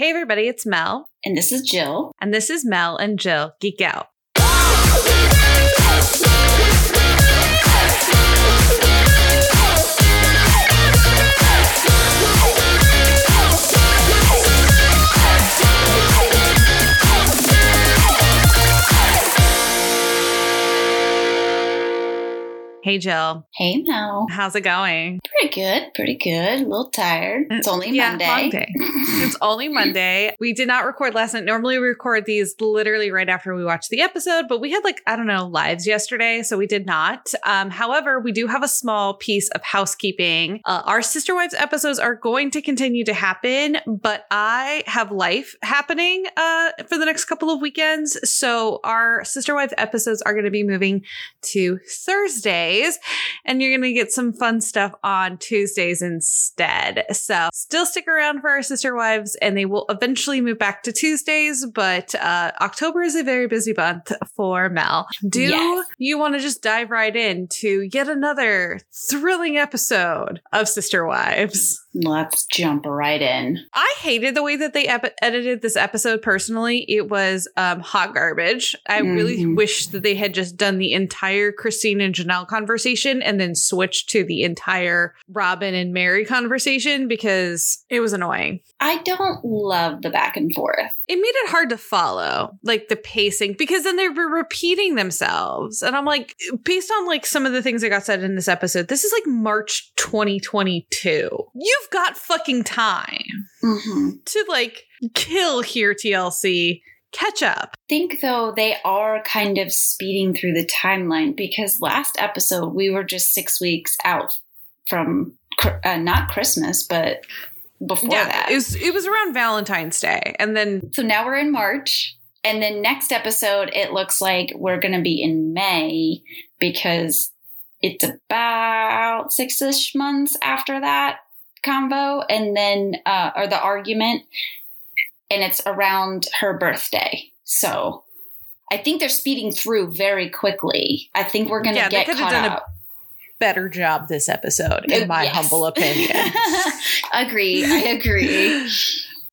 Hey, everybody, it's Mel. And this is Jill. And this is Mel and Jill Geek Out. Hey, Jill. Hey, Mel. How's it going? Pretty good. Pretty good. A little tired. It's only yeah, Monday. it's only Monday. We did not record last night. Normally, we record these literally right after we watch the episode, but we had like, I don't know, lives yesterday, so we did not. Um, however, we do have a small piece of housekeeping. Uh, our Sister Wives episodes are going to continue to happen, but I have life happening uh, for the next couple of weekends. So our Sister Wives episodes are going to be moving to Thursdays, and you're going to get some fun stuff on Tuesdays instead. So still stick around for our Sister Wives, and they will eventually move back to Tuesdays, but uh, October is a very busy month for Mel. Do Yes. you want to just dive right into yet another thrilling episode of Sister Wives? Let's jump right in. I hated the way that they ep- edited this episode personally. It was um, hot garbage. I really Mhm. wish that they had just done the entire Christine and Janelle conversation and then switched to the entire Robyn and Meri conversation because it was annoying. I don't love the back and forth. It made it hard to follow, like the pacing, because then they were repeating themselves. And I'm like, based on like some of the things that got said in this episode, this is like March 2022. You've got fucking time hmm to like kill here TLC. Catch up. think though they are kind of speeding through the timeline because last episode we were just six weeks out from uh, not Christmas, but before that. it was it was around Valentine's Day, and then so now we're in March. And then next episode, it looks like we're going to be in May because it's about six ish months after that combo. And then, uh, or the argument. And it's around her birthday. So I think they're speeding through very quickly. I think we're going to Yeah, get caught done a up. better job this episode, in my Yes. humble opinion. agree. I agree.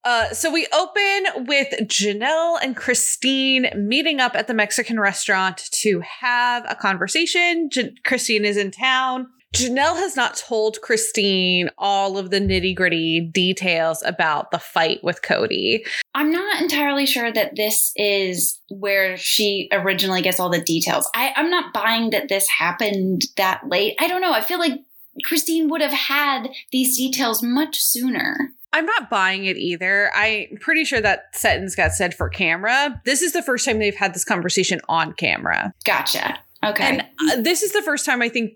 Uh, so we open with Janelle and Christine meeting up at the Mexican restaurant to have a conversation. Jan- Christine is in town. Janelle has not told Christine all of the nitty gritty details about the fight with Kody. I'm not entirely sure that this is where she originally gets all the details. I, I'm not buying that this happened that late. I don't know. I feel like Christine would have had these details much sooner. I'm not buying it either. I'm pretty sure that sentence got said for camera. This is the first time they've had this conversation on camera. Gotcha. Okay. And uh, this is the first time I think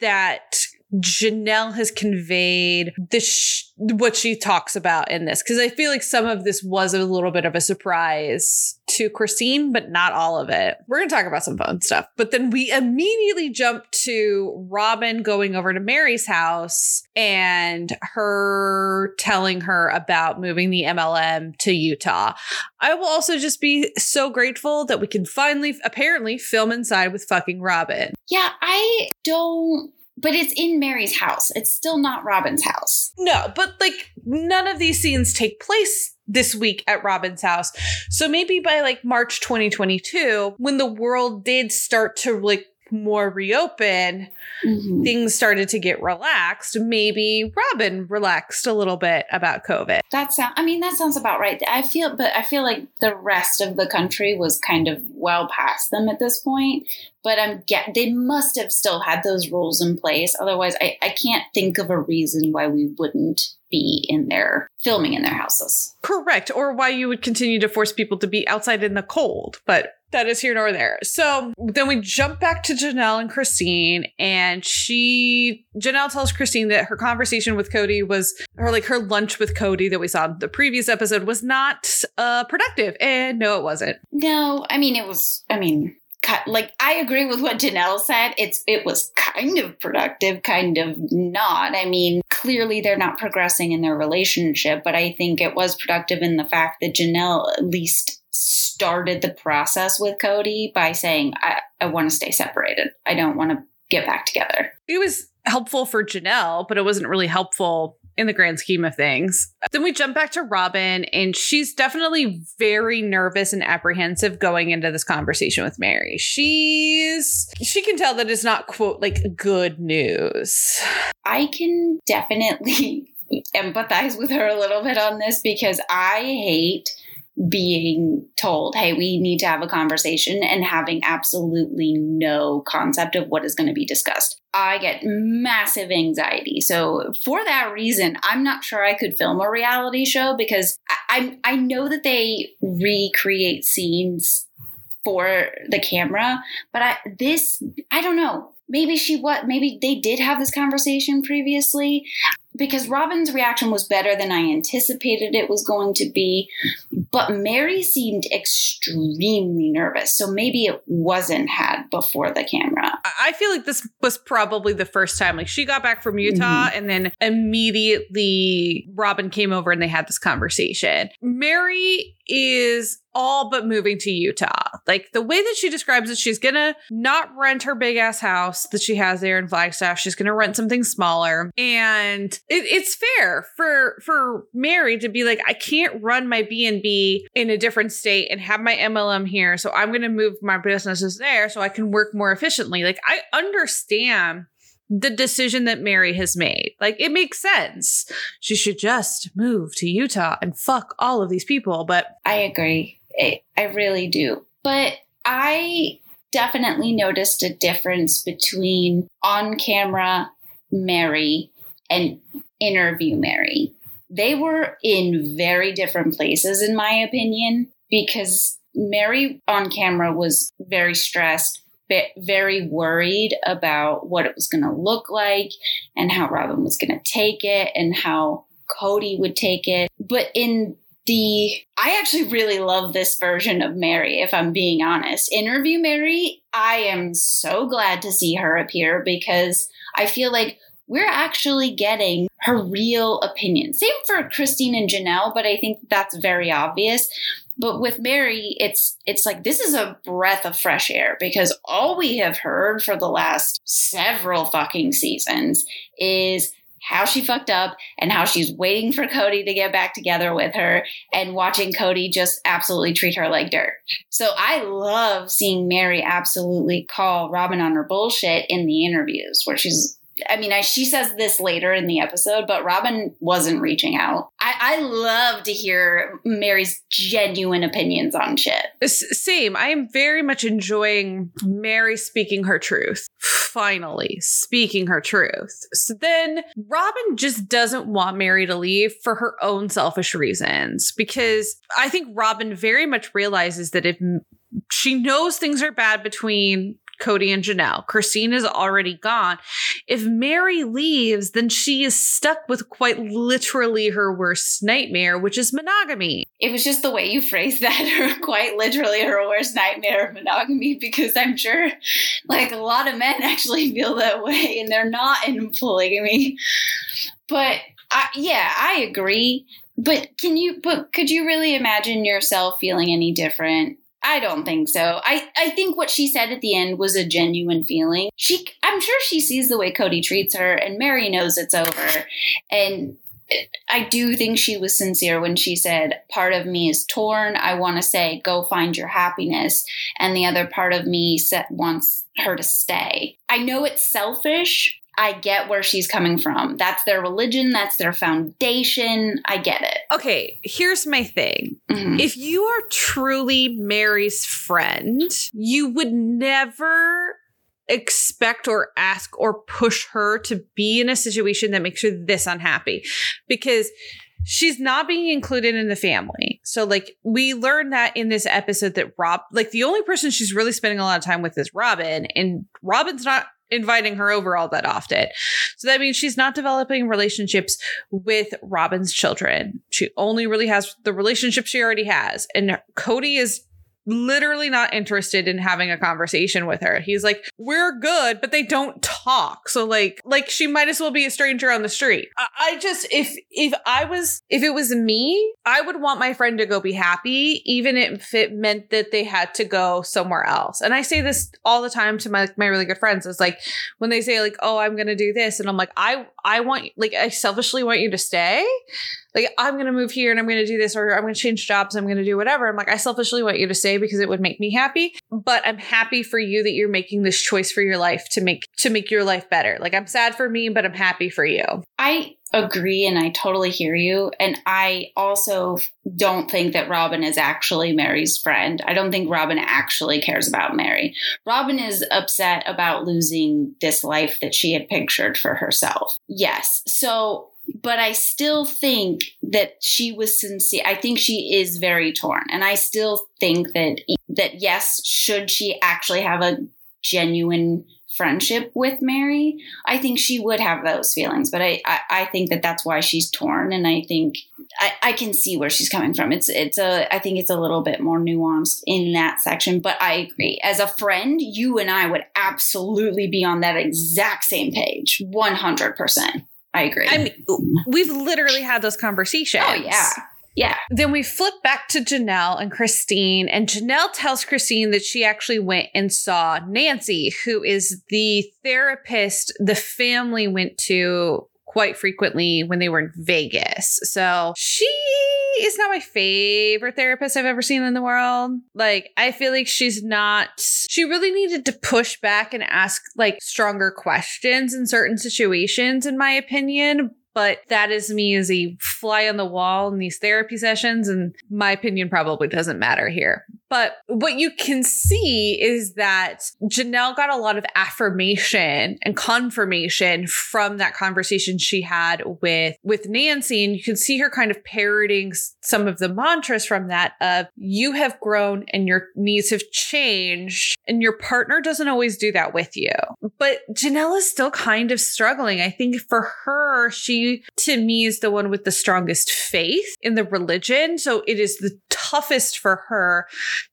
that Janelle has conveyed the sh- what she talks about in this. Because I feel like some of this was a little bit of a surprise to Christine, but not all of it. We're going to talk about some fun stuff, but then we immediately jump to Robyn going over to Meri's house and her telling her about moving the MLM to Utah. I will also just be so grateful that we can finally, apparently, film inside with fucking Robyn. yeah, I don't. But it's in Meri's house. It's still not Robyn's house. No, but like none of these scenes take place this week at Robyn's house. So maybe by like March 2022, when the world did start to like more reopen, Mhm. things started to get relaxed. Maybe Robyn relaxed a little bit about COVID. That sound. I mean, that sounds about right. I feel, but I feel like the rest of the country was kind of well past them at this point. But I'm get they must have still had those rules in place. Otherwise, I, I can't think of a reason why we wouldn't be in there filming in their houses. Correct. Or why you would continue to force people to be outside in the cold. But that is here nor there. So then we jump back to Janelle and Christine, and she, Janelle tells Christine that her conversation with Kody was, or like her lunch with Kody that we saw in the previous episode was not uh, productive. And no, it wasn't. No, I mean it was. I mean, like I agree with what Janelle said. It's it was kind of productive, kind of not. I mean, clearly they're not progressing in their relationship, but I think it was productive in the fact that Janelle at least started the process with Kody by saying, "I I want to stay separated. I don't want to get back together." It was helpful for Janelle, but it wasn't really helpful in the grand scheme of things. Then we jump back to Robyn, and she's definitely very nervous and apprehensive going into this conversation with Meri. She's she can tell that it's not quote like good news. I can definitely empathize with her a little bit on this because I hate being told, hey, we need to have a conversation and having absolutely no concept of what is going to be discussed. I get massive anxiety. So for that reason, I'm not sure I could film a reality show because I, I, I know that they recreate scenes for the camera, but I this I don't know. Maybe she what maybe they did have this conversation previously because Robyn's reaction was better than I anticipated it was going to be. But Meri seemed extremely nervous. So maybe it wasn't had before the camera. I feel like this was probably the first time. Like she got back from Utah mm-hmm. and then immediately Robyn came over and they had this conversation. Meri is all but moving to Utah. Like the way that she describes it, she's gonna not rent her big ass house that she has there in Flagstaff. She's gonna rent something smaller. And it, it's fair for for Meri to be like, I can't run my B and B in a different state and have my MLM here. So I'm gonna move my businesses there so I can work more efficiently. Like I understand the decision that Meri has made. Like it makes sense. She should just move to Utah and fuck all of these people. But I agree. I, I really do. But I definitely noticed a difference between on camera Meri and interview Meri. They were in very different places, in my opinion, because Meri on camera was very stressed, very worried about what it was going to look like and how Robyn was going to take it and how Kody would take it. But in the, I actually really love this version of Meri, if I'm being honest. Interview Meri, I am so glad to see her appear because I feel like we're actually getting her real opinion. Same for Christine and Janelle, but I think that's very obvious. But with Meri, it's it's like this is a breath of fresh air because all we have heard for the last several fucking seasons is how she fucked up and how she's waiting for Kody to get back together with her and watching Kody just absolutely treat her like dirt. So I love seeing Meri absolutely call Robyn on her bullshit in the interviews where she's I mean, I, she says this later in the episode, but Robyn wasn't reaching out. I, I love to hear Meri's genuine opinions on shit. Same. I am very much enjoying Meri speaking her truth. Finally, speaking her truth. So then Robyn just doesn't want Meri to leave for her own selfish reasons because I think Robyn very much realizes that if she knows things are bad between Kody and Janelle. Christine is already gone. If Meri leaves, then she is stuck with quite literally her worst nightmare, which is monogamy. It was just the way you phrased that, quite literally her worst nightmare of monogamy, because I'm sure like a lot of men actually feel that way and they're not in polygamy. But I, yeah, I agree. But can you, but could you really imagine yourself feeling any different I don't think so. I, I think what she said at the end was a genuine feeling. She I'm sure she sees the way Kody treats her and Meri knows it's over. And I do think she was sincere when she said, Part of me is torn. I want to say, go find your happiness. And the other part of me wants her to stay. I know it's selfish, I get where she's coming from. That's their religion, that's their foundation. I get it. Okay, here's my thing. Mm-hmm. If you are truly Meri's friend, you would never expect or ask or push her to be in a situation that makes her this unhappy because she's not being included in the family. So like we learned that in this episode that Rob like the only person she's really spending a lot of time with is Robyn and Robyn's not inviting her over all that often. So that means she's not developing relationships with Robyn's children. She only really has the relationship she already has. And Kody is literally not interested in having a conversation with her. He's like, we're good, but they don't talk. So like, like she might as well be a stranger on the street. I, I just, if, if I was, if it was me, I would want my friend to go be happy, even if it meant that they had to go somewhere else. And I say this all the time to my, my really good friends. It's like when they say like, oh, I'm to do this. And I'm like, I, I want, like, I selfishly want you to stay like I'm going to move here and I'm going to do this or I'm going to change jobs, I'm going to do whatever. I'm like I selfishly want you to stay because it would make me happy, but I'm happy for you that you're making this choice for your life to make to make your life better. Like I'm sad for me, but I'm happy for you. I agree and I totally hear you and I also don't think that Robyn is actually Meri's friend. I don't think Robyn actually cares about Meri. Robyn is upset about losing this life that she had pictured for herself. Yes. So but I still think that she was sincere. I think she is very torn, and I still think that that yes, should she actually have a genuine friendship with Meri, I think she would have those feelings. But I, I, I think that that's why she's torn, and I think I, I can see where she's coming from. It's it's a I think it's a little bit more nuanced in that section. But I agree. As a friend, you and I would absolutely be on that exact same page, one hundred percent. I agree. I mean, we've literally had those conversations. Oh, yeah. Yeah. Then we flip back to Janelle and Christine, and Janelle tells Christine that she actually went and saw Nancy, who is the therapist the family went to quite frequently when they were in Vegas. So she is not my favorite therapist I've ever seen in the world. Like, I feel like she's not, she really needed to push back and ask like stronger questions in certain situations, in my opinion but that is me as a fly on the wall in these therapy sessions and my opinion probably doesn't matter here but what you can see is that Janelle got a lot of affirmation and confirmation from that conversation she had with with Nancy and you can see her kind of parroting some of the mantras from that of you have grown and your needs have changed and your partner doesn't always do that with you. But Janelle is still kind of struggling. I think for her she to me is the one with the strongest faith in the religion. So it is the toughest for her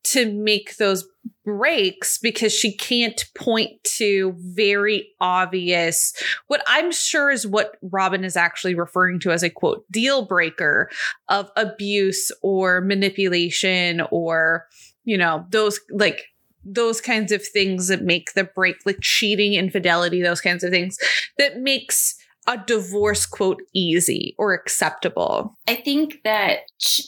to make those breaks because she can't point to very obvious what I'm sure is what Robyn is actually referring to as a quote deal breaker of abuse or manipulation or you know those like those kinds of things that make the break like cheating infidelity those kinds of things that makes a divorce quote easy or acceptable. I think that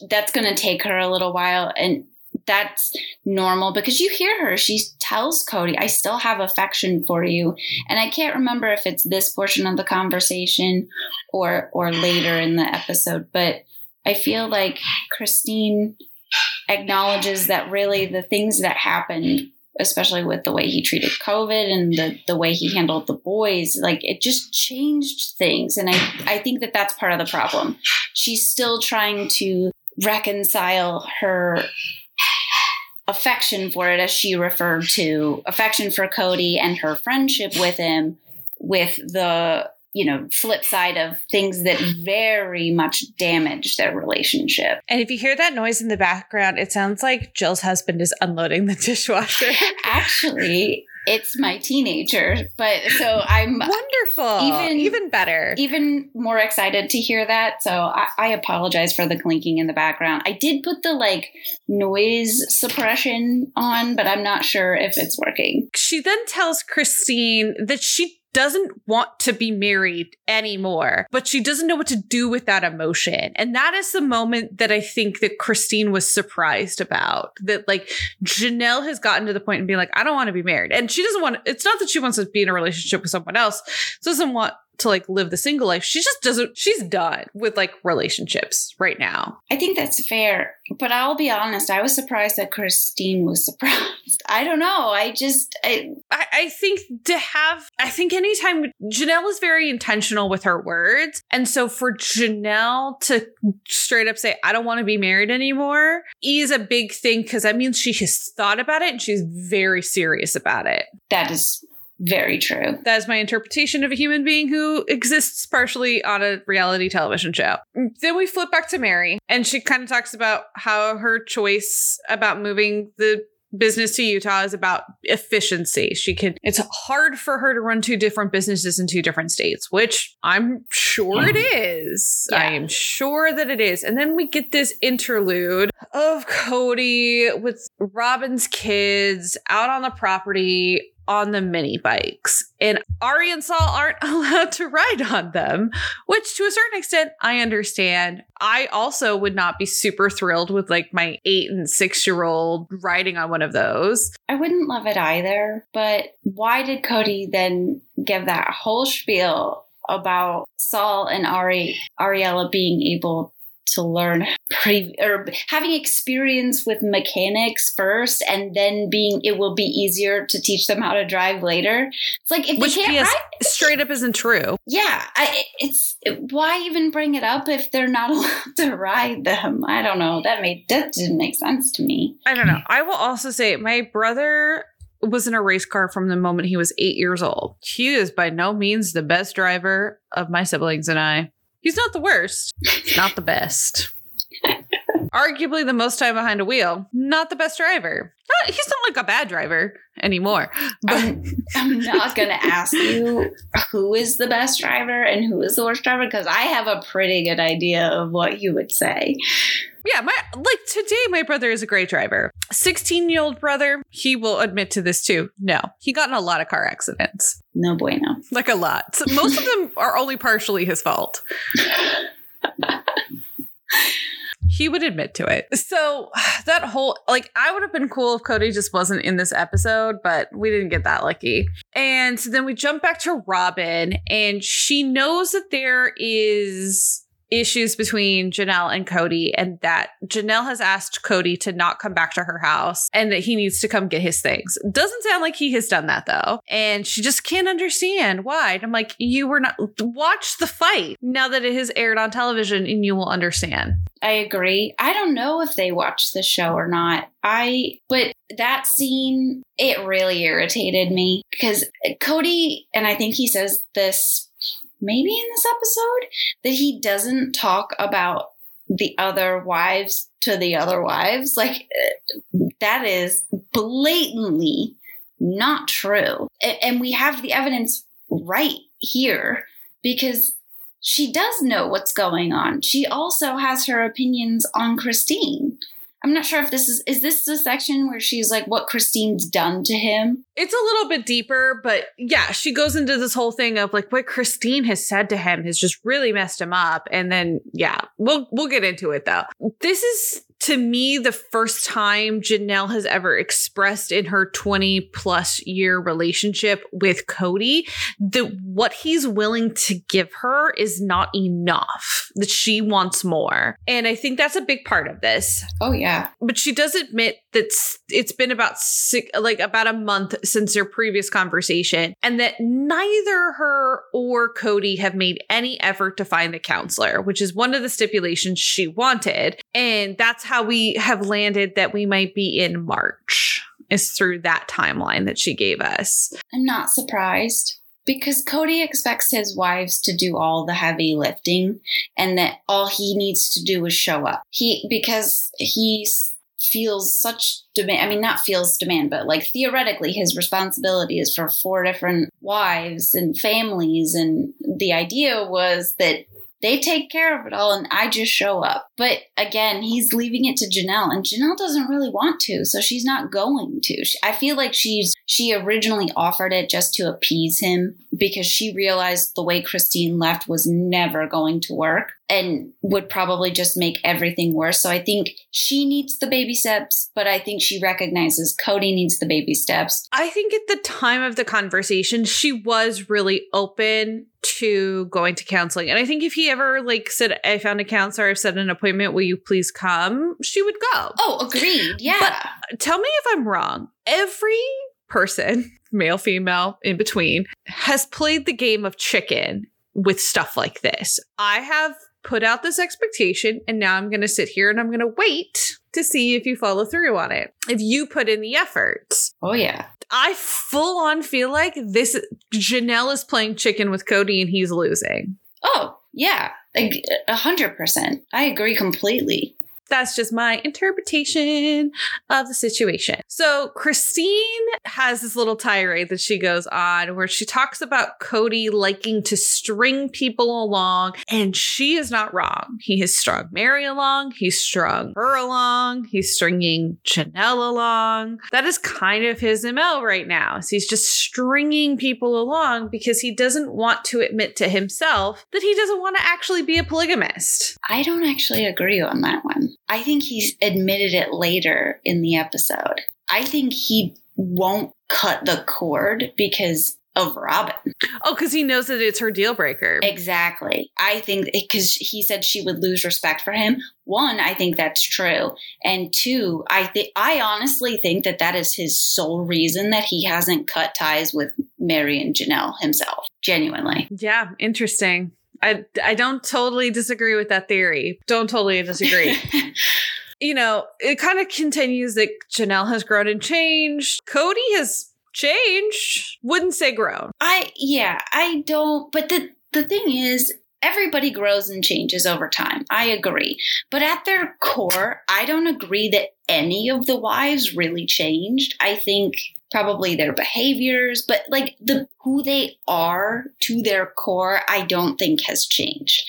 that's going to take her a little while and that's normal because you hear her she tells Kody, I still have affection for you and I can't remember if it's this portion of the conversation or or later in the episode but I feel like Christine acknowledges that really the things that happened especially with the way he treated COVID and the, the way he handled the boys, like it just changed things. And I, I think that that's part of the problem. She's still trying to reconcile her affection for it, as she referred to affection for Kody and her friendship with him, with the you know, flip side of things that very much damage their relationship. And if you hear that noise in the background, it sounds like Jill's husband is unloading the dishwasher. Actually, it's my teenager, but so I'm wonderful, even even better, even more excited to hear that. So I, I apologize for the clinking in the background. I did put the like noise suppression on, but I'm not sure if it's working. She then tells Christine that she doesn't want to be married anymore, but she doesn't know what to do with that emotion. And that is the moment that I think that Christine was surprised about. That like Janelle has gotten to the point and being like, I don't want to be married. And she doesn't want, it's not that she wants to be in a relationship with someone else. She doesn't want to like live the single life. She just doesn't, she's done with like relationships right now. I think that's fair. But I'll be honest, I was surprised that Christine was surprised. I don't know. I just, I, I, I think to have, I think anytime Janelle is very intentional with her words. And so for Janelle to straight up say, I don't want to be married anymore is a big thing because that means she has thought about it and she's very serious about it. That is Very true. That is my interpretation of a human being who exists partially on a reality television show. Then we flip back to Meri, and she kind of talks about how her choice about moving the business to Utah is about efficiency. She can it's hard for her to run two different businesses in two different states, which I'm sure it mm-hmm. is. Yeah. I am sure that it is. And then we get this interlude of Kody with Robyn's kids out on the property on the mini bikes. And Ari and Saul aren't allowed to ride on them, which to a certain extent I understand. I also would not be super thrilled with like my eight and six year old riding on one of those. I wouldn't love it either, but why did Kody then give that whole spiel about Saul and Ari Ariella being able to learn pre or having experience with mechanics first and then being it will be easier to teach them how to drive later. It's like if Which they can't PS ride straight up isn't true. yeah, I, it's why even bring it up if they're not allowed to ride them? I don't know. That made that didn't make sense to me. I don't know. I will also say my brother was in a race car from the moment he was eight years old. He is by no means the best driver of my siblings and I. He's not the worst, He's not the best. Arguably the most time behind a wheel. Not the best driver. Not, he's not like a bad driver anymore. But I'm, I'm not going to ask you who is the best driver and who is the worst driver because I have a pretty good idea of what you would say. Yeah, my like today my brother is a great driver. 16-year-old brother, he will admit to this too. No, he got in a lot of car accidents. No bueno. Like a lot. So most of them are only partially his fault. he would admit to it. So that whole like I would have been cool if Kody just wasn't in this episode, but we didn't get that lucky. And so then we jump back to Robyn and she knows that there is issues between Janelle and Kody and that Janelle has asked Kody to not come back to her house and that he needs to come get his things. Doesn't sound like he has done that though. And she just can't understand why. And I'm like, you were not watch the fight now that it has aired on television and you will understand. I agree. I don't know if they watched the show or not. I, but that scene, it really irritated me because Kody, and I think he says this maybe in this episode, that he doesn't talk about the other wives to the other wives. Like, uh, that is blatantly not true. And we have the evidence right here because she does know what's going on. She also has her opinions on Christine. I'm not sure if this is is this the section where she's like what Christine's done to him. It's a little bit deeper, but yeah, she goes into this whole thing of like what Christine has said to him has just really messed him up. And then yeah, we'll we'll get into it though. This is to me the first time Janelle has ever expressed in her 20 plus year relationship with Kody that what he's willing to give her is not enough, that she wants more. And I think that's a big part of this Oh yeah. but she does admit that s- it's been about six, like about a month since their previous conversation, and that neither her or Kody have made any effort to find a counselor, which is one of the stipulations she wanted, and that's how we have landed that we might be in March. Is through that timeline that she gave us. I'm not surprised because Kody expects his wives to do all the heavy lifting and that all he needs to do is show up. He because he s- feels such demand I mean not feels demand but like theoretically his responsibility is for four different wives and families and the idea was that they take care of it all and I just show up. But again, he's leaving it to Janelle and Janelle doesn't really want to, so she's not going to. I feel like she's she originally offered it just to appease him because she realized the way Christine left was never going to work and would probably just make everything worse. So I think she needs the baby steps, but I think she recognizes Kody needs the baby steps. I think at the time of the conversation, she was really open to going to counseling. And I think if he ever like said, I found a counselor, I've set an appointment, will you please come? She would go. Oh, agreed. Yeah. But Tell me if I'm wrong. Every person, male, female, in between, has played the game of chicken with stuff like this. I have put out this expectation and now I'm going to sit here and I'm going to wait to see if you follow through on it. If you put in the effort. Oh, yeah. I full on feel like this Janelle is playing chicken with Kody and he's losing. Oh, yeah. A hundred percent. I agree completely that's just my interpretation of the situation. So Christine has this little tirade that she goes on where she talks about Kody liking to string people along, and she is not wrong. He has strung Meri along, he's strung her along, he's stringing Janelle along. That is kind of his MO right now. He's just stringing people along because he doesn't want to admit to himself that he doesn't want to actually be a polygamist. I don't actually agree on that one. I think he's admitted it later in the episode. I think he won't cut the cord because of Robyn. Oh, because he knows that it's her deal breaker. Exactly. I think because he said she would lose respect for him. One, I think that's true, and two, I think I honestly think that that is his sole reason that he hasn't cut ties with Meri and Janelle himself. Genuinely. Yeah, interesting. I I don't totally disagree with that theory. Don't totally disagree. you know, it kind of continues that Janelle has grown and changed. Kody has changed. Wouldn't say grown. I yeah, I don't but the the thing is everybody grows and changes over time. I agree. But at their core, I don't agree that any of the wives really changed. I think probably their behaviors, but like the who they are to their core, I don't think has changed.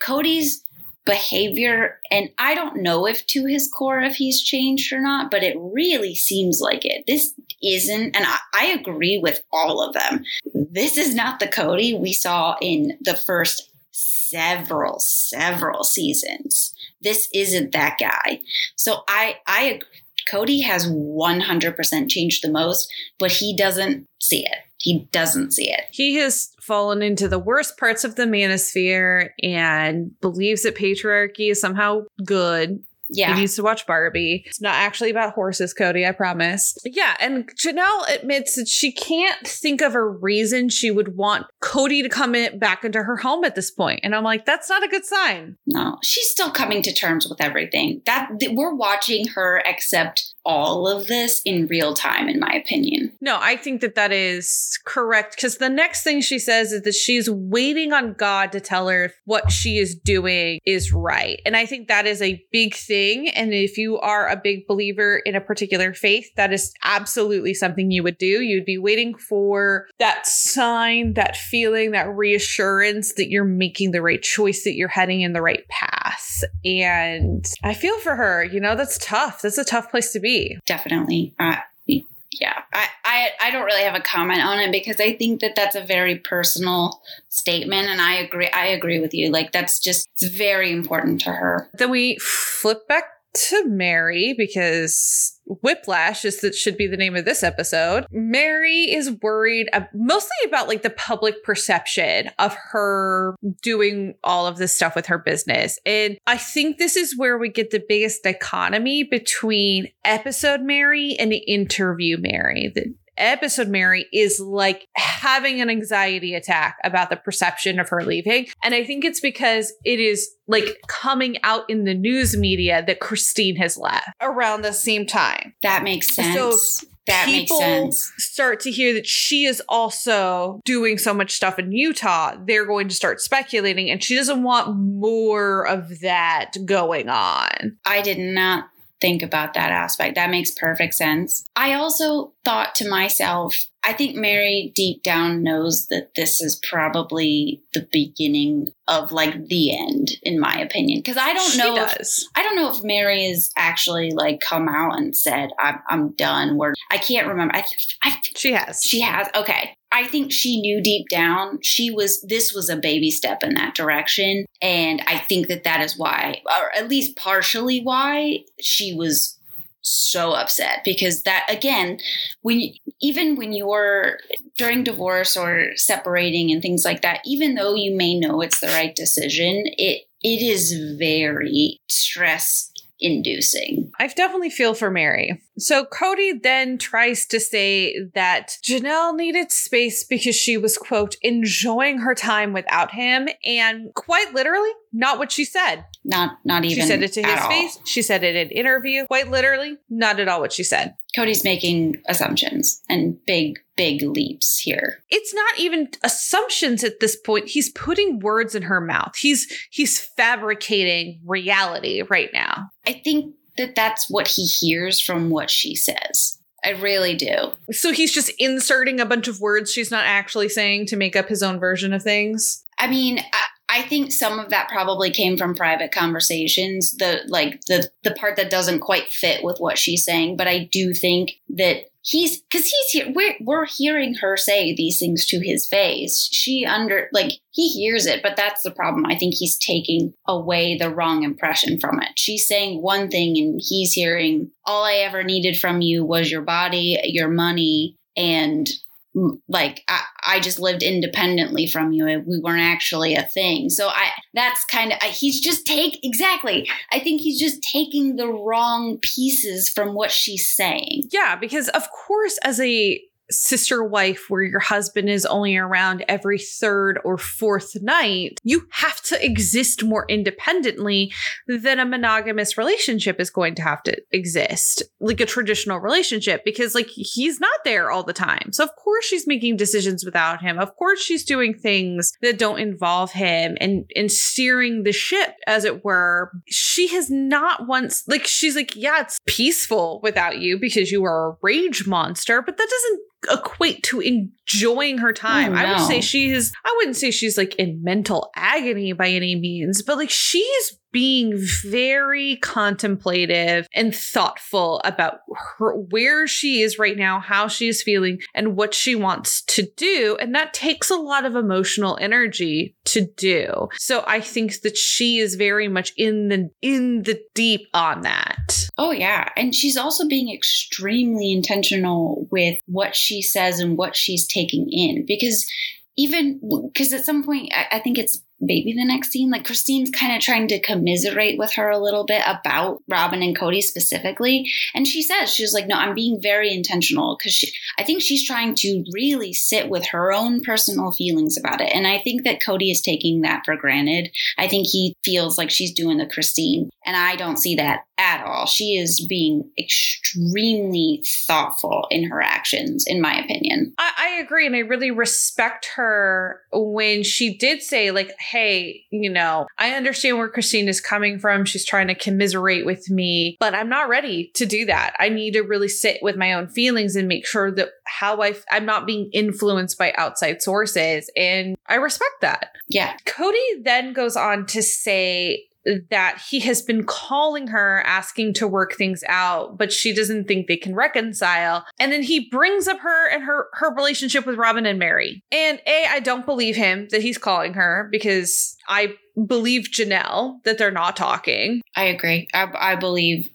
Kody's behavior, and I don't know if to his core if he's changed or not, but it really seems like it. This isn't, and I, I agree with all of them. This is not the Kody we saw in the first several, several seasons. This isn't that guy. So I I agree Kody has 100% changed the most, but he doesn't see it. He doesn't see it. He has fallen into the worst parts of the manosphere and believes that patriarchy is somehow good yeah. He needs to watch Barbie. It's not actually about horses, Kody, I promise. Yeah, and Janelle admits that she can't think of a reason she would want Kody to come in back into her home at this point. And I'm like, that's not a good sign. No, she's still coming to terms with everything. That we're watching her accept all of this in real time, in my opinion. No, I think that that is correct because the next thing she says is that she's waiting on God to tell her if what she is doing is right. And I think that is a big thing. And if you are a big believer in a particular faith, that is absolutely something you would do. You'd be waiting for that sign, that feeling, that reassurance that you're making the right choice, that you're heading in the right path. And I feel for her, you know, that's tough. That's a tough place to be Definitely. Uh, yeah, I, I, I don't really have a comment on it because I think that that's a very personal statement, and I agree. I agree with you. Like that's just very important to her. Then we flip back to Meri because Whiplash is that should be the name of this episode. Meri is worried uh, mostly about like the public perception of her doing all of this stuff with her business. And I think this is where we get the biggest dichotomy between episode Meri and interview Meri. The episode Meri is like having an anxiety attack about the perception of her leaving. And I think it's because it is like coming out in the news media that Christine has left around the same time. That makes sense. So that people makes sense. start to hear that she is also doing so much stuff in Utah, they're going to start speculating, and she doesn't want more of that going on. I did not think about that aspect. That makes perfect sense. I also thought to myself, I think Meri deep down knows that this is probably the beginning of like the end, in my opinion. Because I don't she know. Does. If, I don't know if Meri has actually like come out and said, "I'm, I'm done." Where I can't remember. I, I, she has. She has. Okay. I think she knew deep down she was this was a baby step in that direction. And I think that that is why or at least partially why she was so upset. Because that again when even when you're during divorce or separating and things like that even though you may know it's the right decision it it is very stress inducing. I definitely feel for Meri. So Kody then tries to say that Janelle needed space because she was, quote, enjoying her time without him. And quite literally, not what she said. Not not even She said it to his all. face. She said it in interview. Quite literally, not at all what she said. Kody's making assumptions and big, big leaps here. It's not even assumptions at this point. He's putting words in her mouth. He's he's fabricating reality right now. I think that that's what he hears from what she says. I really do. So he's just inserting a bunch of words she's not actually saying to make up his own version of things. I mean, I, I think some of that probably came from private conversations. The like the the part that doesn't quite fit with what she's saying, but I do think that he's because he's here. We're we're hearing her say these things to his face. She under like he hears it, but that's the problem. I think he's taking away the wrong impression from it. She's saying one thing, and he's hearing all I ever needed from you was your body, your money, and like I, I just lived independently from you. We weren't actually a thing. So i that's kind of he's just take exactly. I think he's just taking the wrong pieces from what she's saying. Yeah, because of course, as a sister wife where your husband is only around every third or fourth night, you have to exist more independently than a monogamous relationship is going to have to exist, like a traditional relationship, because like he's not there all the time. So of course she's making decisions without him. Of course she's doing things that don't involve him and and steering the ship as it were. She has not once like she's like, yeah, it's peaceful without you because you are a rage monster, but that doesn't equate to enjoying her time. Oh, I would say she is I wouldn't say she's like in mental agony by any means, but like she's being very contemplative and thoughtful about her where she is right now, how she is feeling and what she wants to do, and that takes a lot of emotional energy to do. So I think that she is very much in the in the deep on that. oh yeah and she's also being extremely intentional with what she says and what she's taking in because even because at some point I, I think it's maybe the next scene. Like christine's kind of trying to commiserate with her a little bit about robyn and kody specifically. And she says she's like no i'm being very intentional because i think she's trying to really sit with her own personal feelings about it. And i think that kody is taking that for granted. I think he feels like she's doing the christine and i don't see that at all she is being extremely thoughtful in her actions in my opinion I, I agree, and I really respect her when she did say, like, hey, you know, I understand where Christine is coming from. She's trying to commiserate with me, but I'm not ready to do that. I need to really sit with my own feelings and make sure that how I I'm not being influenced by outside sources. And I respect that. yeah Kody then goes on to say that he has been calling her asking to work things out but she doesn't think they can reconcile. And then he brings up her and her her relationship with Robyn and Meri. And a I don't believe him that he's calling her because I believe Janelle that they're not talking. I agree. I, I believe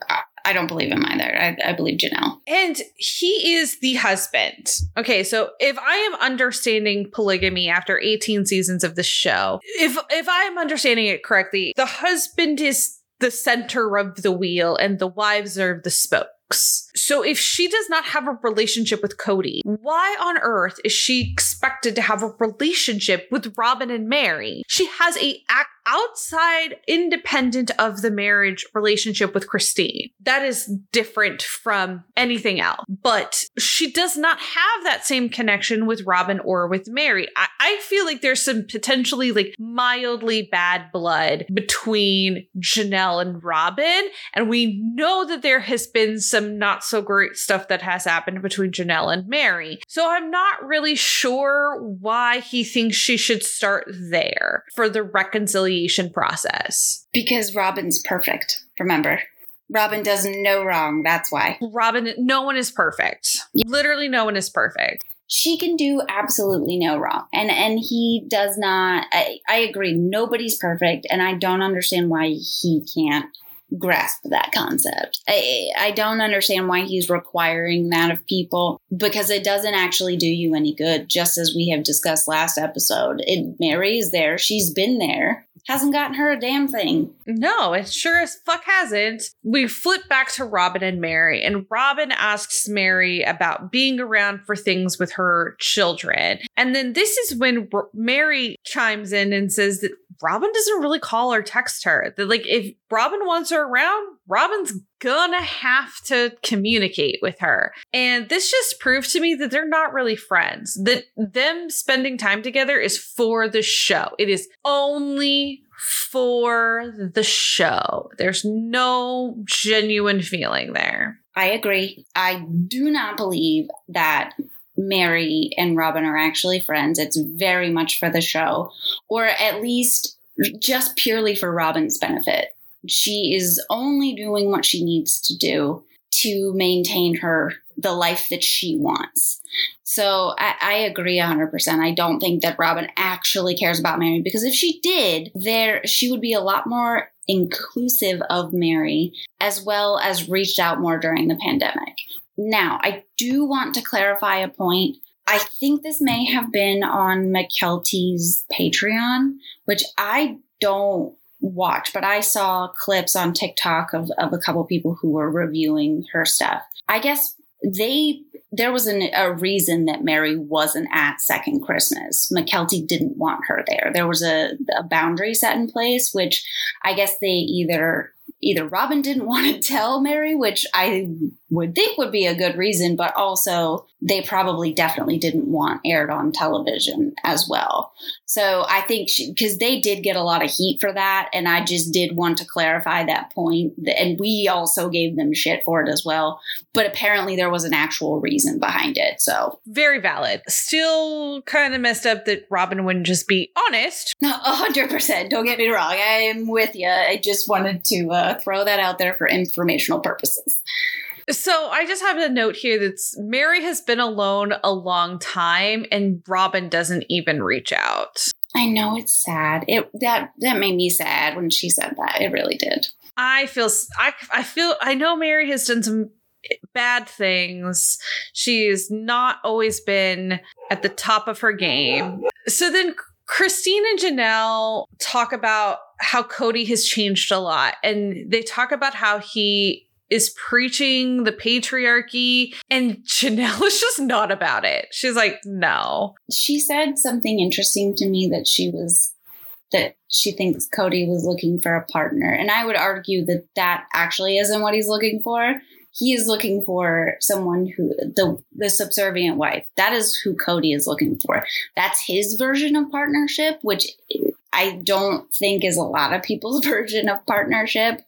I don't believe him either I, I believe janelle And he is the husband. Okay, so if I am understanding polygamy after 18 seasons of the show, if if I am understanding it correctly, the husband is the center of the wheel and the wives are the spokes. So if she does not have a relationship with Kody, why on earth is she expected to have a relationship with Robyn and Meri? She has a act outside independent of the marriage relationship with Christine. That is different from anything else. But she does not have that same connection with Robyn or with Meri. I, I feel like there's some potentially like mildly bad blood between Janelle and Robyn. And we know that there has been some not so great stuff that has happened between Janelle and Meri. So I'm not really sure why he thinks she should start there for the reconciliation process. because robyn's perfect remember robyn does no wrong that's why Robyn, no one is perfect. Literally, no one is perfect. she can do absolutely no wrong and and he does not I, I agree nobody's perfect and i don't understand why he can't grasp that concept I, I don't understand why he's requiring that of people because it doesn't actually do you any good just as we have discussed last episode it meri is there she's been there hasn't gotten her a damn thing. No, it sure as fuck hasn't. We flip back to Robyn and Meri, and Robyn asks Meri about being around for things with her children. And then this is when Meri chimes in and says that Robyn doesn't really call or text her. That, like, if Robyn wants her around, Robyn's gonna have to communicate with her. And this just proves to me that they're not really friends. That them spending time together is for the show. It is only for the show. There's no genuine feeling there. I agree. I do not believe that Meri and Robyn are actually friends. It's very much for the show, or at least just purely for Robyn's benefit. She is only doing what she needs to do to maintain her the life that she wants. So I, I agree 100%. I don't think that Robyn actually cares about Meri because if she did, there she would be a lot more inclusive of Meri as well as reached out more during the pandemic. Now, I do want to clarify a point. I think this may have been on Mykelti's Patreon, which I don't watch, but I saw clips on TikTok of, of a couple people who were reviewing her stuff. I guess they there was an, a reason that Meri wasn't at Second Christmas. Mykelti didn't want her there. There was a, a boundary set in place, which I guess they either either Robyn didn't want to tell Meri, which I would think would be a good reason, but also they probably definitely didn't want aired on television as well. So I think because they did get a lot of heat for that, and I just did want to clarify that point. And we also gave them shit for it as well. But apparently there was an actual reason behind it. So very valid. Still kind of messed up that Robyn wouldn't just be honest. No, hundred percent. Don't get me wrong. I am with you. I just wanted to uh, throw that out there for informational purposes. So I just have a note here that Meri has been alone a long time and Robyn doesn't even reach out. I know it's sad. It that that made me sad when she said that. It really did. I feel I I feel I know Meri has done some bad things. She's not always been at the top of her game. So then Christine and Janelle talk about how Kody has changed a lot and they talk about how he is preaching the patriarchy and Janelle is just not about it. She's like, no. She said something interesting to me that she was that she thinks Kody was looking for a partner. And I would argue that that actually isn't what he's looking for. He is looking for someone who the the subservient wife. That is who Kody is looking for. That's his version of partnership, which I don't think is a lot of people's version of partnership.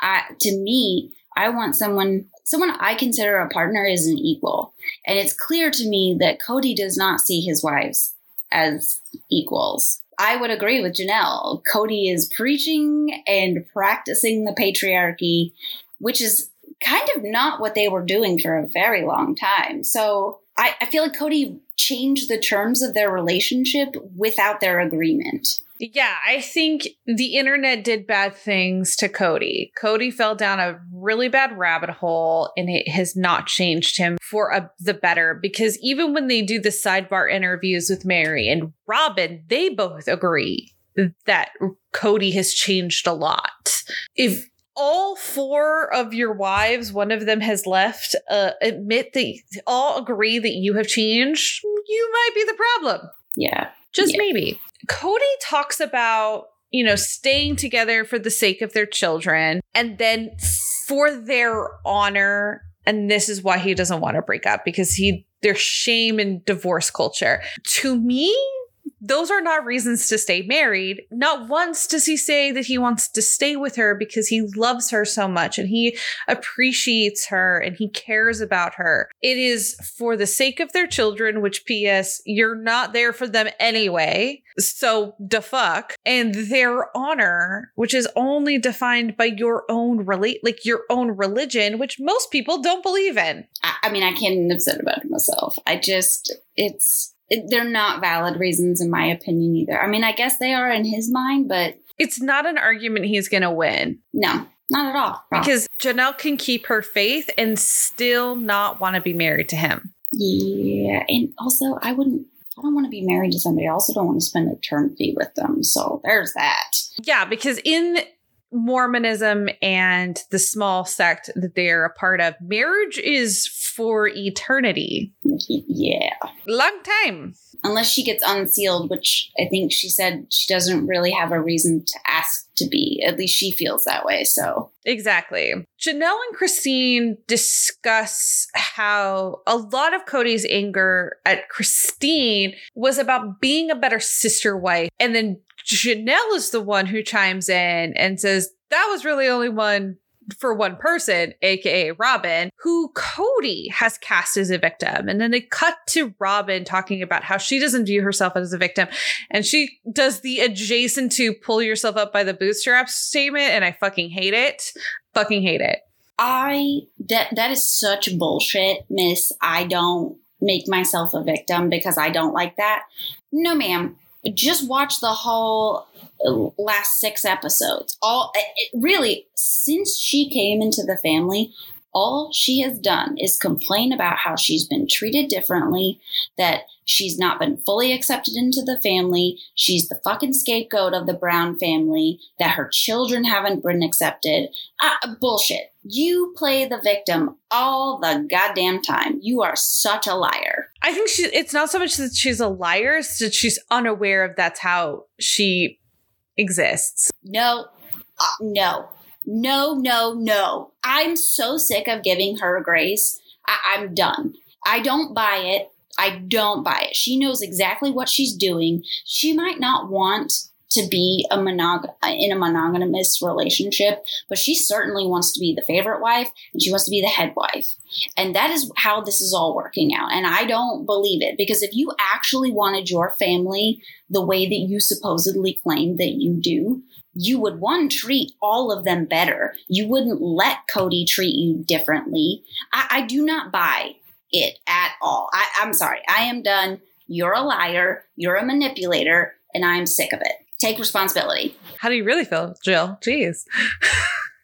Uh, to me, I want someone someone I consider a partner is an equal. And it's clear to me that Kody does not see his wives as equals. I would agree with Janelle. Kody is preaching and practicing the patriarchy, which is kind of not what they were doing for a very long time. So I, I feel like Kody changed the terms of their relationship without their agreement. Yeah, I think the internet did bad things to Kody. Kody fell down a really bad rabbit hole and it has not changed him for a, the better because even when they do the sidebar interviews with Meri and Robyn, they both agree that Kody has changed a lot. If all four of your wives, one of them has left, uh, admit that all agree that you have changed, you might be the problem. Yeah. Just yeah. maybe. Kody talks about, you know, staying together for the sake of their children and then for their honor. And this is why he doesn't want to break up because he, there's shame in divorce culture. To me, those are not reasons to stay married. Not once does he say that he wants to stay with her because he loves her so much and he appreciates her and he cares about her. It is for the sake of their children, which P.S., you're not there for them anyway. So, the fuck. And their honor, which is only defined by your own relate, like your own religion, which most people don't believe in. I, I mean, I can't even said about it myself. I just, it's, they're not valid reasons in my opinion either. I mean, I guess they are in his mind, but it's not an argument he's going to win. No, not at all. Because Janelle can keep her faith and still not want to be married to him. Yeah, and also I wouldn't I don't want to be married to somebody. I also don't want to spend eternity with them. So there's that. Yeah, because in Mormonism and the small sect that they are a part of, marriage is for eternity. Yeah. Long time. Unless she gets unsealed, which I think she said she doesn't really have a reason to ask to be. At least she feels that way. So, exactly. Janelle and Christine discuss how a lot of Kody's anger at Christine was about being a better sister wife. And then Janelle is the one who chimes in and says, that was really only one for one person, aka Robyn, who Kody has cast as a victim. And then they cut to Robyn talking about how she doesn't view herself as a victim. And she does the adjacent to pull yourself up by the bootstraps statement. And I fucking hate it. Fucking hate it. I that that is such bullshit, miss. I don't make myself a victim because I don't like that. No, ma'am. Just watch the whole uh, last six episodes. All it, really since she came into the family, all she has done is complain about how she's been treated differently, that she's not been fully accepted into the family, she's the fucking scapegoat of the Brown family, that her children haven't been accepted. Uh, bullshit. You play the victim all the goddamn time. You are such a liar. I think she it's not so much that she's a liar, it's that she's unaware of that's how she exists. No, uh, no, no, no, no. I'm so sick of giving her grace. I- I'm done. I don't buy it. I don't buy it. She knows exactly what she's doing. She might not want to be a monog- in a monogamous relationship, but she certainly wants to be the favorite wife and she wants to be the head wife. And that is how this is all working out. And I don't believe it because if you actually wanted your family the way that you supposedly claim that you do, you would one treat all of them better. You wouldn't let Kody treat you differently. I, I do not buy it at all. I, I'm sorry. I am done. You're a liar. You're a manipulator, and I'm sick of it. Take responsibility. How do you really feel, Jill? Jeez.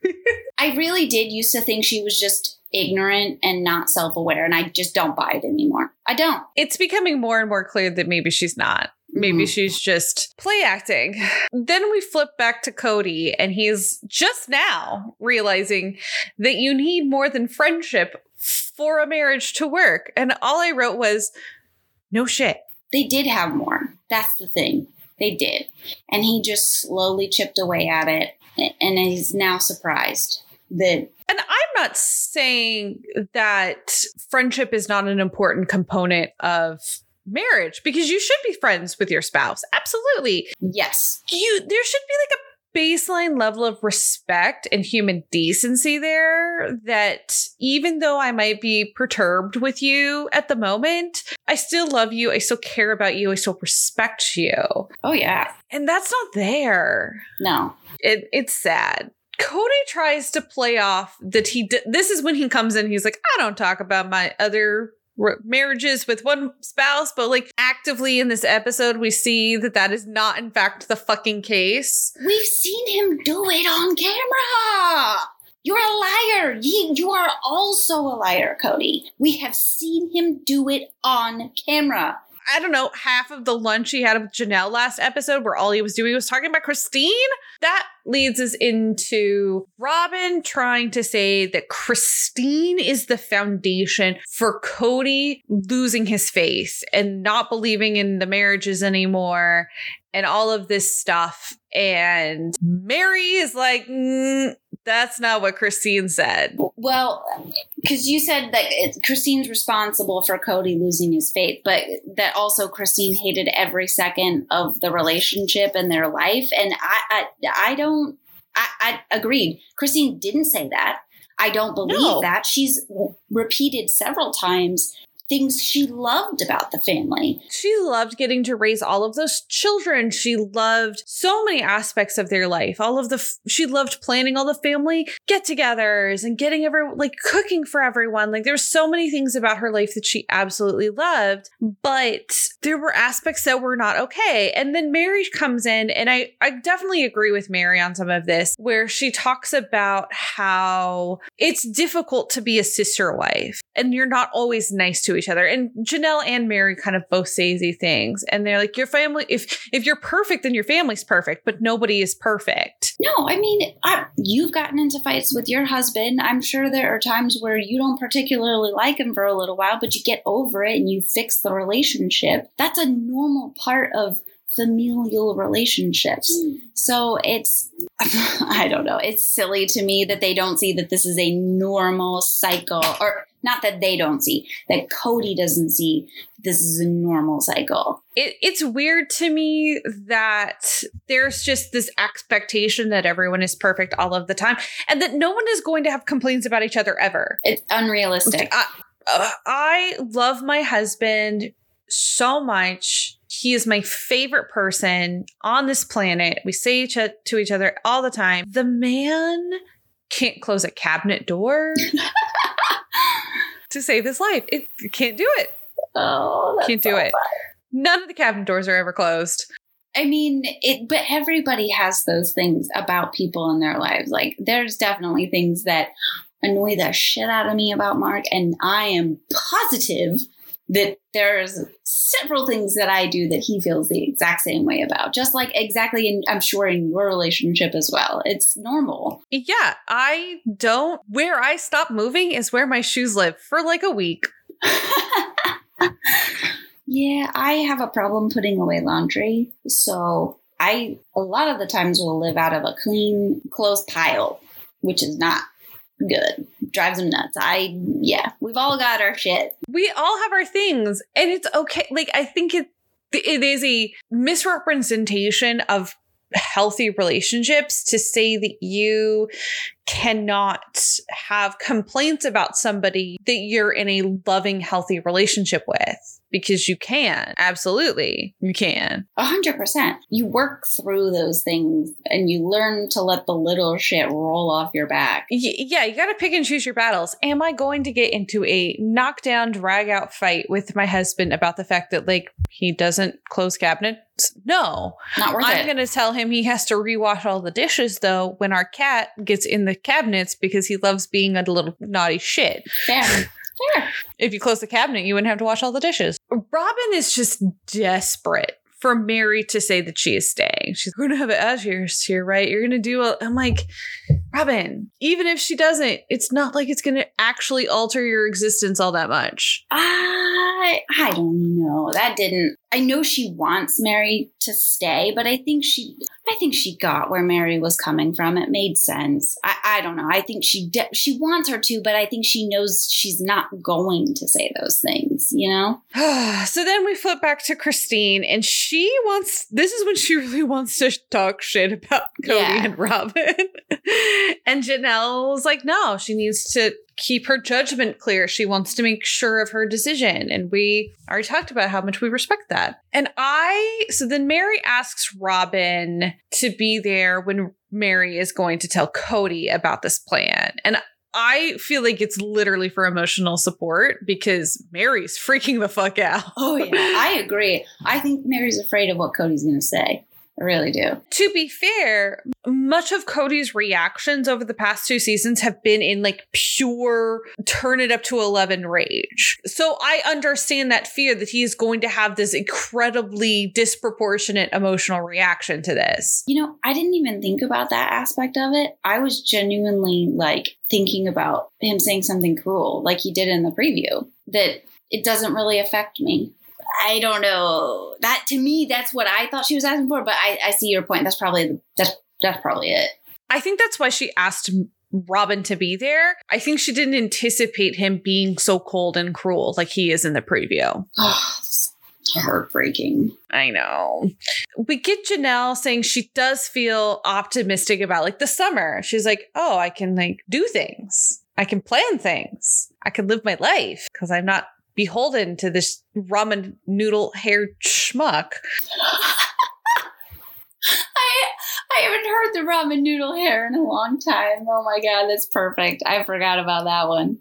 I really did used to think she was just ignorant and not self aware, and I just don't buy it anymore. I don't. It's becoming more and more clear that maybe she's not. Maybe Mhm. she's just play acting. Then we flip back to Kody, and he's just now realizing that you need more than friendship for a marriage to work. And all I wrote was, no shit. They did have more. That's the thing. They did. And he just slowly chipped away at it, and he's now surprised that And I'm not saying that friendship is not an important component of marriage because you should be friends with your spouse. Absolutely. yes, You there should be like a baseline level of respect and human decency there that even though I might be perturbed with you at the moment, I still love you, I still care about you, I still respect you. oh yeah, And that's not there no, it, it's sad. Kody tries to play off that he. D- this is when he comes in. He's like, I don't talk about my other marriages with one spouse, but like actively in this episode, we see that that is not, in fact, the fucking case. we've seen him do it on camera. You're a liar. You, you are also a liar, Kody. We have seen him do it on camera. I don't know, half of the lunch he had with Janelle last episode, where all he was doing was talking about Christine. That leads us into Robyn trying to say that Christine is the foundation for Kody losing his faith and not believing in the marriages anymore and all of this stuff. And Meri is like, "Mm, that's not what Christine said. Well, because you said that it, Christine's responsible for Kody losing his faith, but that also Christine hated every second of the relationship and their life. And I, I, I don't. I, I agreed. Christine didn't say that. I don't believe No. that. She's repeated several times things she loved about the family. She loved getting to raise all of those children. She loved so many aspects of their life. All of the, f- she loved planning all the family get togethers and getting every, like cooking for everyone. Like there's so many things about her life that she absolutely loved, but there were aspects that were not okay. And then Meri comes in and I, I definitely agree with Meri on some of this where she talks about how it's difficult to be a sister wife and you're not always nice to each other. And Janelle and Meri kind of both say these things. And they're like, your family, if if you're perfect, then your family's perfect, but nobody is perfect. No, I mean, I, you've gotten into fights with your husband. I'm sure there are times where you don't particularly like him for a little while, but you get over it and you fix the relationship. That's a normal part of familial relationships. Mm. So it's, I don't know, it's silly to me that they don't see that this is a normal cycle, or not that they don't see, that Kody doesn't see this is a normal cycle. It, it's weird to me that there's just this expectation that everyone is perfect all of the time and that no one is going to have complaints about each other ever. It's unrealistic. I, uh, I love my husband so much he is my favorite person on this planet. We say each to each other all the time. The man can't close a cabinet door to save his life. It can't do it. Oh, can't do it. None of the cabinet doors are ever closed. I mean, it, but everybody has those things about people in their lives. Like, there's definitely things that annoy the shit out of me about Mark, and I am positive that there's several things that I do that he feels the exact same way about. Just like exactly in I'm sure in your relationship as well. It's normal. Yeah, I don't where I stop moving is where my shoes live for like a week. yeah, I have a problem putting away laundry. So I a lot of the times will live out of a clean clothes pile, which is not good. Drives them nuts. I yeah, we've all got our shit. We all have our things, and it's okay. Like I think it it is a misrepresentation of healthy relationships to say that you cannot have complaints about somebody that you're in a loving, healthy relationship with because you can. Absolutely. You can. A hundred percent. You work through those things and you learn to let the little shit roll off your back. Y- yeah, you got to pick and choose your battles. Am I going to get into a knockdown, drag out fight with my husband about the fact that, like, he doesn't close cabinets? No. Not worth it. I'm going to tell him he has to rewash all the dishes, though, when our cat gets in the cabinets because he loves being a little naughty shit. Fair. Sure. If you close the cabinet, you wouldn't have to wash all the dishes. Robyn is just desperate for Meri to say that she is staying. She's going to have it as yours here, right? You're going to do a. I'm like, Robyn, even if she doesn't, it's not like it's going to actually alter your existence all that much. I I don't know. That didn't. I know she wants Meri to stay, but I think she I think she got where Meri was coming from. It made sense. I, I don't know. I think she de- she wants her to, but I think she knows she's not going to say those things, you know? so then we flip back to Christine, and she wants this is when she really wants to talk shit about Kody yeah. and Robyn. and Janelle's like, no, she needs to keep her judgment clear. She wants to make sure of her decision. And we already talked about how much we respect that. And I, so then Meri asks Robyn to be there when Meri is going to tell Kody about this plan. And I feel like it's literally for emotional support because Meri's freaking the fuck out. Oh, yeah. I agree. I think Meri's afraid of what Kody's going to say. I really do. To be fair, much of Kody's reactions over the past two seasons have been in like pure turn it up to 11 rage. So I understand that fear that he is going to have this incredibly disproportionate emotional reaction to this. You know, I didn't even think about that aspect of it. I was genuinely like thinking about him saying something cruel, like he did in the preview, that it doesn't really affect me. I don't know. That to me, that's what I thought she was asking for. But I, I see your point. That's probably the, that's that's probably it. I think that's why she asked Robyn to be there. I think she didn't anticipate him being so cold and cruel like he is in the preview. heartbreaking. I know. We get Janelle saying she does feel optimistic about like the summer. She's like, "Oh, I can like do things. I can plan things. I can live my life because I'm not beholden to this ramen noodle hair schmuck. I I haven't heard the ramen noodle hair in a long time. Oh my god, that's perfect. I forgot about that one.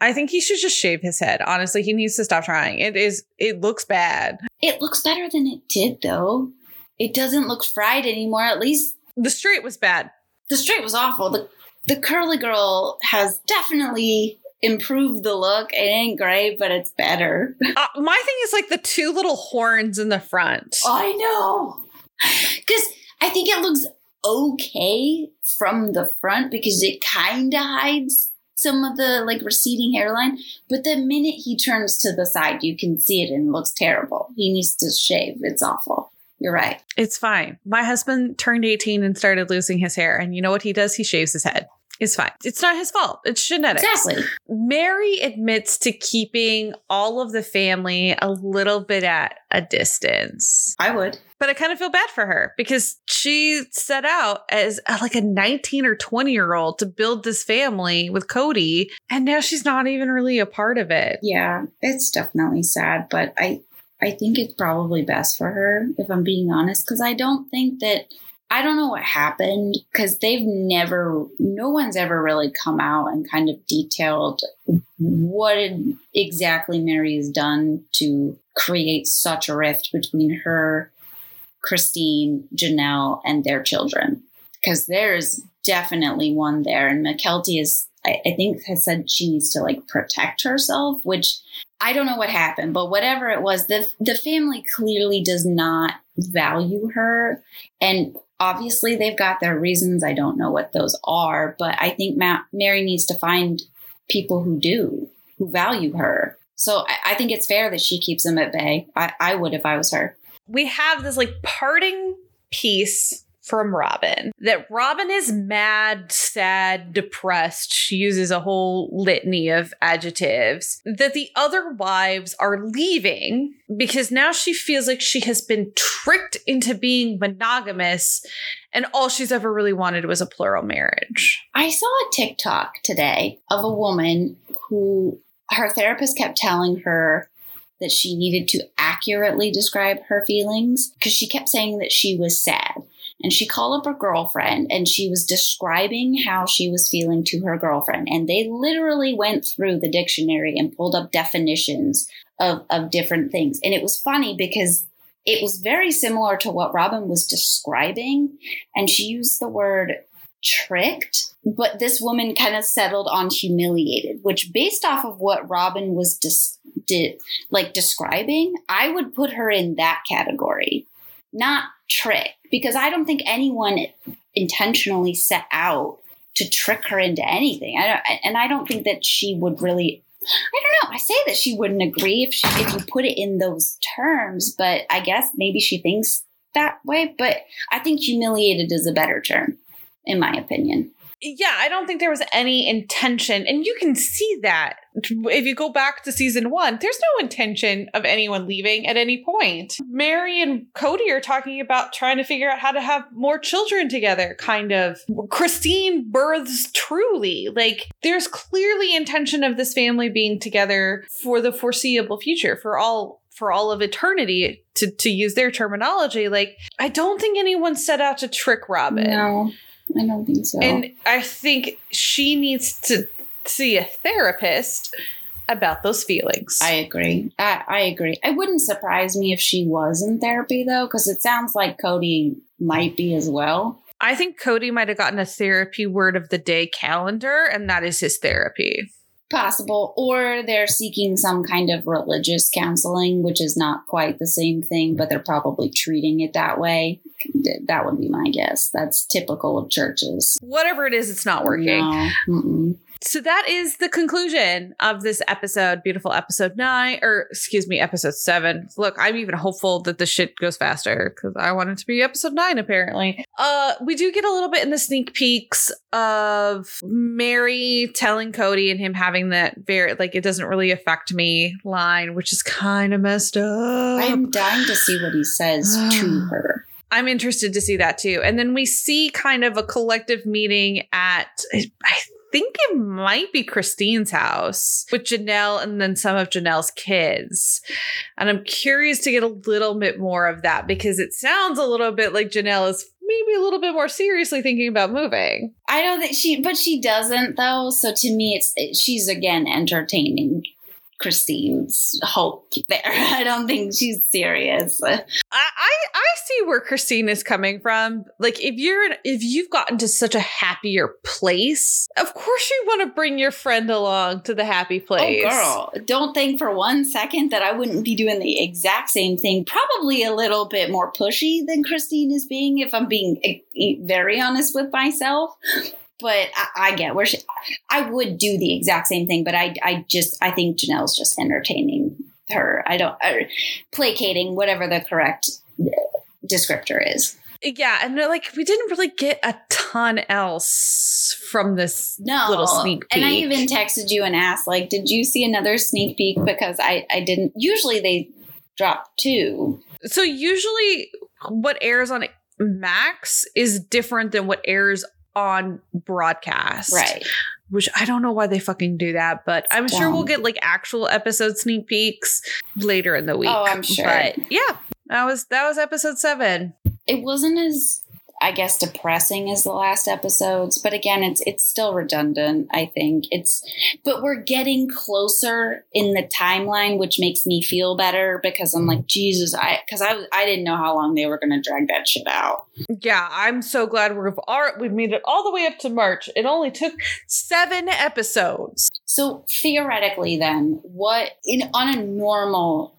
I think he should just shave his head. Honestly, he needs to stop trying. It is it looks bad. It looks better than it did though. It doesn't look fried anymore. At least the straight was bad. The straight was awful. The the curly girl has definitely improved the look. It ain't great, but it's better. Uh, my thing is like the two little horns in the front. I know. Because I think it looks okay from the front because it kind of hides some of the like receding hairline. But the minute he turns to the side, you can see it and it looks terrible. He needs to shave. It's awful. You're right. It's fine. My husband turned 18 and started losing his hair. And you know what he does? He shaves his head. It's fine. It's not his fault. It's genetics. Exactly. Meri admits to keeping all of the family a little bit at a distance. I would. But I kind of feel bad for her because she set out as like a 19 or 20 year old to build this family with Kody. And now she's not even really a part of it. Yeah, it's definitely sad, but I I think it's probably best for her if I'm being honest cuz I don't think that I don't know what happened because they've never, no one's ever really come out and kind of detailed what exactly Meri has done to create such a rift between her, Christine, Janelle, and their children. Because there's definitely one there. And Mykelti is, I, I think, has said she needs to like protect herself, which I don't know what happened, but whatever it was, the the family clearly does not value her. And obviously they've got their reasons. I don't know what those are, but I think Ma- Meri needs to find people who do, who value her. So I, I think it's fair that she keeps them at bay. I, I would if I was her. We have this like parting piece from Robyn that Robyn is mad, sad, depressed. She uses a whole litany of adjectives. That the other wives are leaving because now she feels like she has been tricked into being monogamous and all she's ever really wanted was a plural marriage. I saw a TikTok today of a woman who her therapist kept telling her that she needed to accurately describe her feelings because she kept saying that she was sad and she called up her girlfriend and she was describing how she was feeling to her girlfriend. And they literally went through the dictionary and pulled up definitions of, of different things. And it was funny because it was very similar to what Robyn was describing. And she used the word tricked, but this woman kind of settled on humiliated, which based off of what Robyn was dis- did, like describing, I would put her in that category not trick, because I don't think anyone intentionally set out to trick her into anything. I don't, and I don't think that she would really. I don't know. I say that she wouldn't agree if she, if you put it in those terms, but I guess maybe she thinks that way. But I think humiliated is a better term, in my opinion yeah, I don't think there was any intention. And you can see that if you go back to season one, there's no intention of anyone leaving at any point. Meri and Kody are talking about trying to figure out how to have more children together, kind of. Christine births Truely. Like, there's clearly intention of this family being together for the foreseeable future, for all for all of eternity to to use their terminology like i don't think anyone set out to trick robyn no I don't think so. And I think she needs to see a therapist about those feelings. I agree. I, I agree. It wouldn't surprise me if she was in therapy though, because it sounds like Kody might be as well. I think Kody might have gotten a therapy word of the day calendar, and that is his therapy possible or they're seeking some kind of religious counseling which is not quite the same thing but they're probably treating it that way that would be my guess that's typical of churches whatever it is it's not working no. So that is the conclusion of this episode, beautiful episode nine, or excuse me, episode seven. Look, I'm even hopeful that the shit goes faster because I want it to be episode nine, apparently. Uh, we do get a little bit in the sneak peeks of Meri telling Kody and him having that very, like, it doesn't really affect me line, which is kind of messed up. I'm dying to see what he says to her. I'm interested to see that too. And then we see kind of a collective meeting at, I think it might be Christine's house with Janelle and then some of Janelle's kids. And I'm curious to get a little bit more of that because it sounds a little bit like Janelle is maybe a little bit more seriously thinking about moving. I know that she, but she doesn't though. So to me, it's she's again entertaining Christine's hope there. I don't think she's serious. I, I I see where Christine is coming from. Like if you're if you've gotten to such a happier place, of course you want to bring your friend along to the happy place. Oh, girl, don't think for one second that I wouldn't be doing the exact same thing. Probably a little bit more pushy than Christine is being, if I'm being eh, eh, very honest with myself but I, I, get where she, I would do the exact same thing, but I, I just, I think Janelle's just entertaining her. I don't, or placating, whatever the correct uh, descriptor is. Yeah, and uh, like we didn't really get a ton else from this no. little sneak peek. And I even texted you and asked, like, did you see another sneak peek? Because I, I didn't. Usually they drop two. So usually what airs on Max is different than what airs on broadcast. Right. Which I don't know why they fucking do that, but I'm sure we'll get like actual episode sneak peeks later in the oh, week. Oh, I'm sure. But yeah, that was that was episode seven. It wasn't as I guess depressing as the last episodes, but again, it's it's still redundant. I think it's, but we're getting closer in the timeline, which makes me feel better because I'm like Jesus, I because I I didn't know how long they were going to drag that shit out. Yeah, I'm so glad we've all, we've made it all the way up to March. It only took seven episodes. So theoretically, then, what in on a normal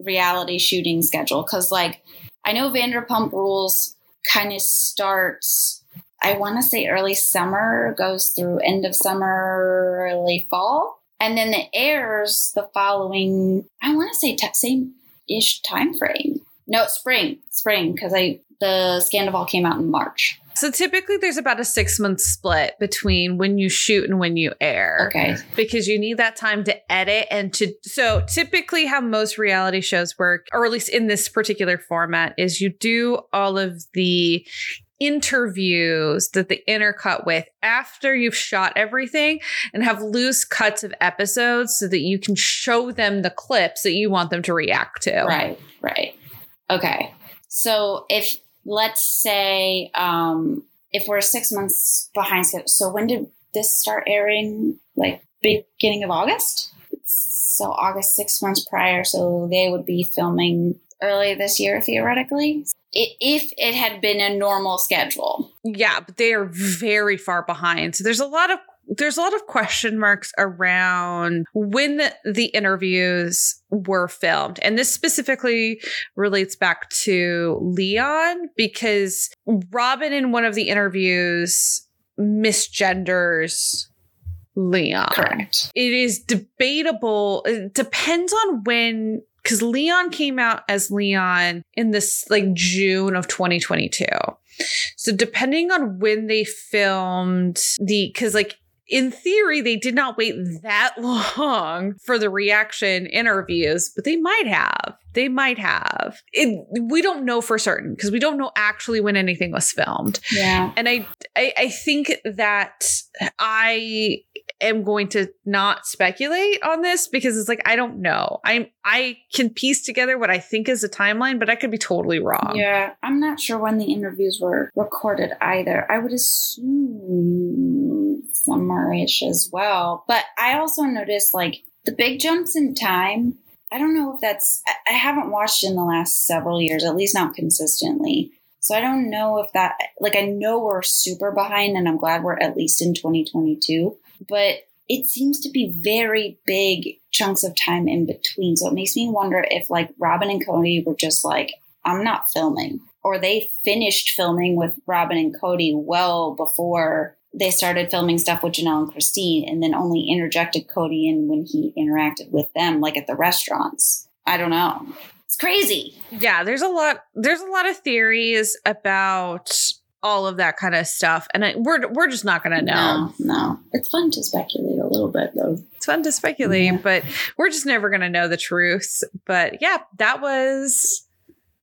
reality shooting schedule? Because like I know Vanderpump Rules kind of starts I want to say early summer, goes through end of summer, early fall, and then it airs the following. I want to say t- same ish time frame. No, spring, spring, because I the Scandoval came out in March. So typically there's about a six month split between when you shoot and when you air. Okay. Because you need that time to edit and to so typically how most reality shows work, or at least in this particular format, is you do all of the interviews that they intercut with after you've shot everything and have loose cuts of episodes so that you can show them the clips that you want them to react to. Right, right. Okay. So if let's say um, if we're six months behind schedule. So when did this start airing? Like beginning of August. So August, six months prior. So they would be filming early this year, theoretically. If it had been a normal schedule. Yeah, but they are very far behind. So there's a lot of there's a lot of question marks around when the, the, interviews were filmed. And this specifically relates back to Leon because Robyn, in one of the interviews, misgenders Leon. Correct. It is debatable. It depends on when because Leon came out as Leon in this like June of 2022. So depending on when they filmed the because like in theory, they did not wait that long for the reaction interviews, but they might have. They might have. It, we don't know for certain because we don't know actually when anything was filmed. Yeah. And I, I, I think that I am going to not speculate on this because it's like I don't know. I I can piece together what I think is a timeline, but I could be totally wrong. Yeah, I'm not sure when the interviews were recorded either. I would assume summerish as well, but I also noticed like the big jumps in time. I don't know if that's I haven't watched in the last several years, at least not consistently. So I don't know if that like I know we're super behind and I'm glad we're at least in 2022 but it seems to be very big chunks of time in between. So it makes me wonder if like Robyn and Kody were just like, I'm not filming. Or they finished filming with Robyn and Kody well before they started filming stuff with Janelle and Christine and then only interjected Kody in when he interacted with them, like at the restaurants. I don't know. It's crazy. Yeah, there's a lot there's a lot of theories about all of that kind of stuff. And I, we're we're just not going to know. No, no, it's fun to speculate a little bit though. It's fun to speculate, yeah. but we're just never going to know the truth. But yeah, that was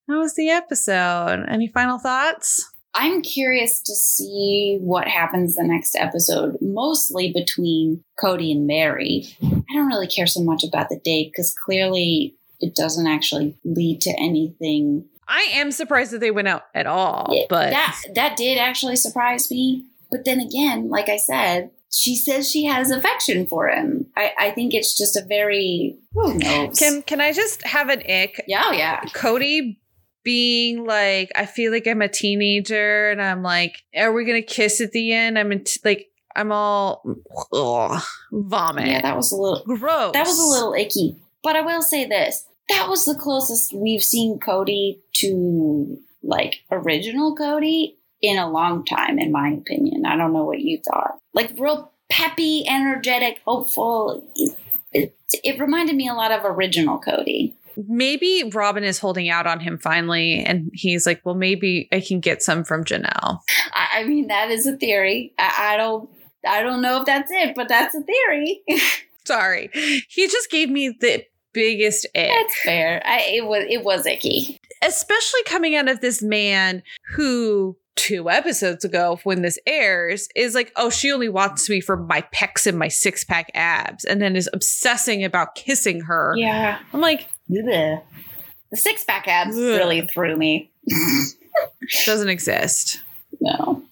that was the episode. Any final thoughts? I'm curious to see what happens the next episode, mostly between Kody and Meri. I don't really care so much about the date because clearly it doesn't actually lead to anything I am surprised that they went out at all. But that that did actually surprise me. But then again, like I said, she says she has affection for him. I, I think it's just a very Who knows? Can can I just have an ick? yeah, oh, yeah. Kody being like, I feel like I'm a teenager, and I'm like, are we gonna kiss at the end? I'm in t- like, I'm all ugh, vomit. Yeah, that was a little gross. that was a little icky. But I will say this. That was the closest we've seen Kody to like original Kody in a long time, in my opinion. I don't know what you thought. Like real peppy, energetic, hopeful. It, it reminded me a lot of original Kody. Maybe Robyn is holding out on him finally, and he's like, "Well, maybe I can get some from Janelle." I, mean, that is a theory. I, I don't I don't know if that's it, but that's a theory. Sorry, he just gave me the biggest ick. That's fair. I, it was it was icky. especially coming out of this man who two episodes ago when this airs is like oh she only wants me for my pecs and my six-pack abs and then is obsessing about kissing her Yeah. i'm like The six pack abs Ugh. really threw me. doesn't exist no.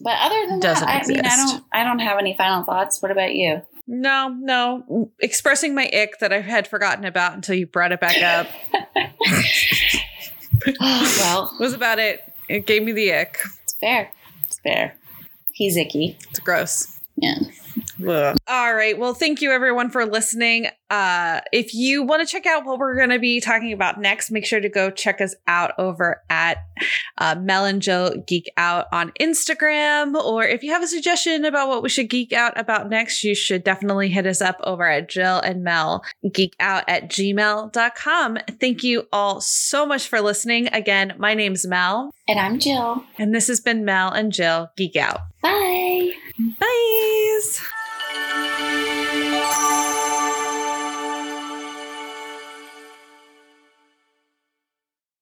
But other than Doesn't that, I mean, I exist. don't I don't have any final thoughts. What about you? no no expressing my ick that i had forgotten about until you brought it back up oh, well, was about it it gave me the ick it's fair. It's fair. He's icky. it's gross Yeah. Ugh. All right. Well, thank you everyone for listening uh, if you want to check out what we're going to be talking about next, make sure to go check us out over at uh, Mel and Jill Geek Out on Instagram. Or if you have a suggestion about what we should geek out about next, you should definitely hit us up over at Jill and Mel Geek Out at gmail.com. Thank you all so much for listening. Again, my name's Mel. And I'm Jill. And this has been Mel and Jill Geek Out. Bye. Bye.